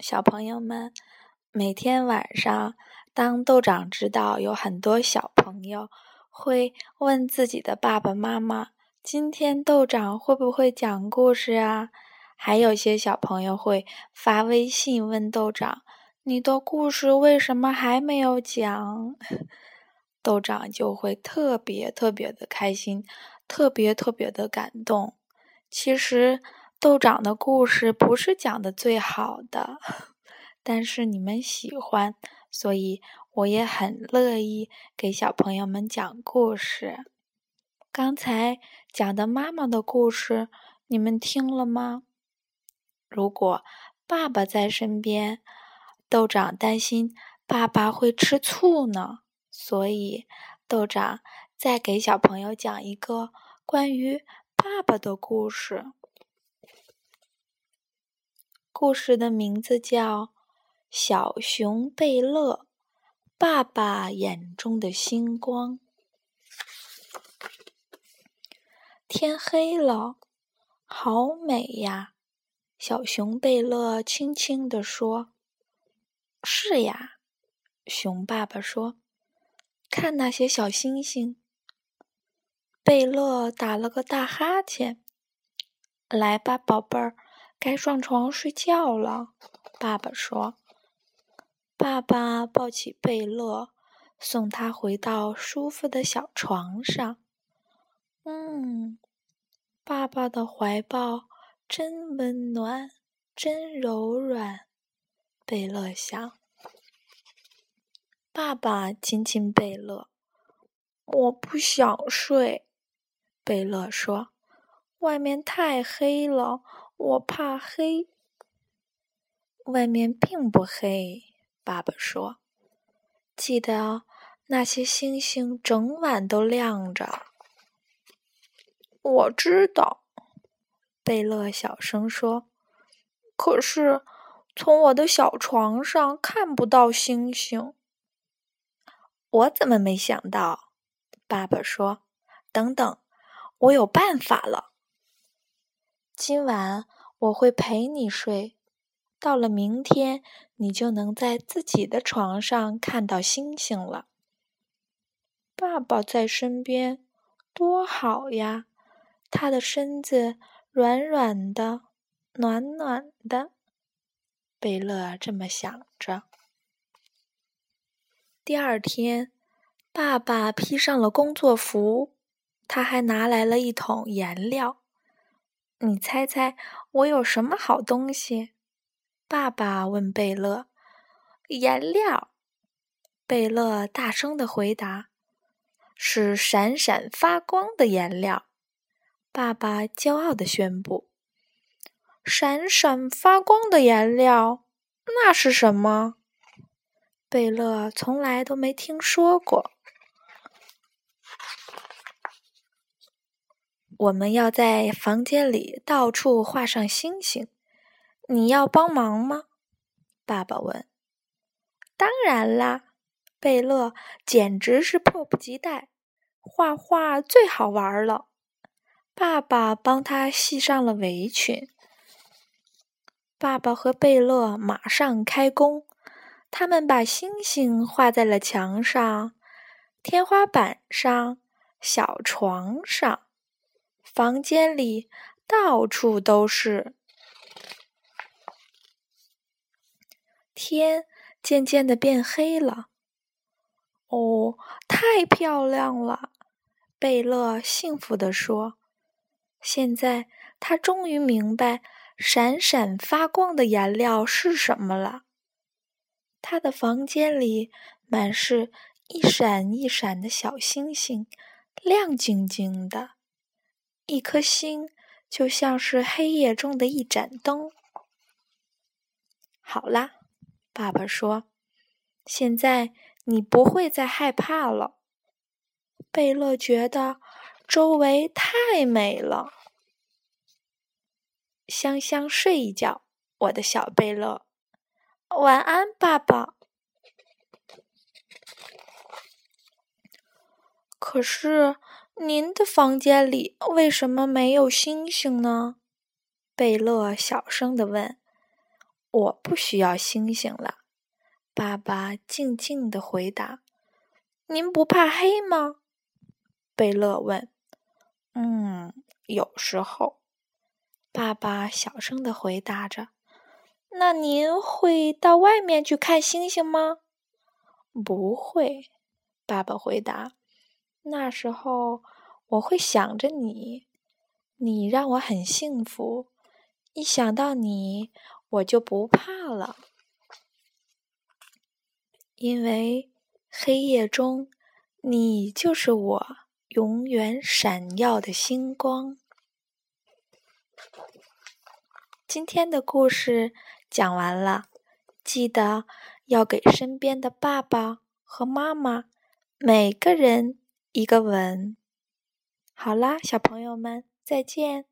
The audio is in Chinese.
小朋友们，每天晚上，当豆长知道有很多小朋友会问自己的爸爸妈妈：“今天豆长会不会讲故事啊？”还有些小朋友会发微信问豆长：“你的故事为什么还没有讲？” 豆长就会特别特别的开心，特别特别的感动。其实。豆长的故事不是讲的最好的，但是你们喜欢，所以我也很乐意给小朋友们讲故事。刚才讲的妈妈的故事，你们听了吗？如果爸爸在身边，豆长担心爸爸会吃醋呢，所以豆长再给小朋友讲一个关于爸爸的故事。故事的名字叫《小熊贝勒爸爸眼中的星光》。天黑了，好美呀！小熊贝勒轻轻地说：“是呀。”熊爸爸说：“看那些小星星。”贝勒打了个大哈欠：“来吧，宝贝儿。”该上床睡觉了，爸爸说。爸爸抱起贝勒，送他回到舒服的小床上。嗯，爸爸的怀抱真温暖，真柔软，贝勒想。爸爸亲亲贝勒，我不想睡，贝勒说，外面太黑了。我怕黑，外面并不黑。爸爸说：“记得那些星星整晚都亮着。”我知道，贝勒小声说：“可是从我的小床上看不到星星。”我怎么没想到？爸爸说：“等等，我有办法了。”今晚我会陪你睡，到了明天你就能在自己的床上看到星星了。爸爸在身边，多好呀！他的身子软软的，暖暖的。贝勒这么想着。第二天，爸爸披上了工作服，他还拿来了一桶颜料。你猜猜我有什么好东西？爸爸问贝勒。颜料。贝勒大声的回答：“是闪闪发光的颜料。”爸爸骄傲的宣布：“闪闪发光的颜料，那是什么？”贝勒从来都没听说过。我们要在房间里到处画上星星，你要帮忙吗？爸爸问。当然啦，贝勒简直是迫不及待，画画最好玩了。爸爸帮他系上了围裙。爸爸和贝勒马上开工，他们把星星画在了墙上、天花板上、小床上。房间里到处都是。天渐渐的变黑了。哦，太漂亮了！贝勒幸福地说：“现在他终于明白闪闪发光的颜料是什么了。”他的房间里满是一闪一闪的小星星，亮晶晶的。一颗星就像是黑夜中的一盏灯。好啦，爸爸说：“现在你不会再害怕了。”贝勒觉得周围太美了。香香睡一觉，我的小贝勒。晚安，爸爸。可是。您的房间里为什么没有星星呢？贝勒小声的问。我不需要星星了。爸爸静静的回答：“您不怕黑吗？”贝勒问。“嗯，有时候。”爸爸小声的回答着。“那您会到外面去看星星吗？”“不会。”爸爸回答。“那时候我会想着你，你让我很幸福。一想到你，我就不怕了。”因为黑夜中，你就是我永远闪耀的星光。今天的故事讲完了，记得要给身边的爸爸和妈妈每个人一个吻。好啦，小朋友们，再见。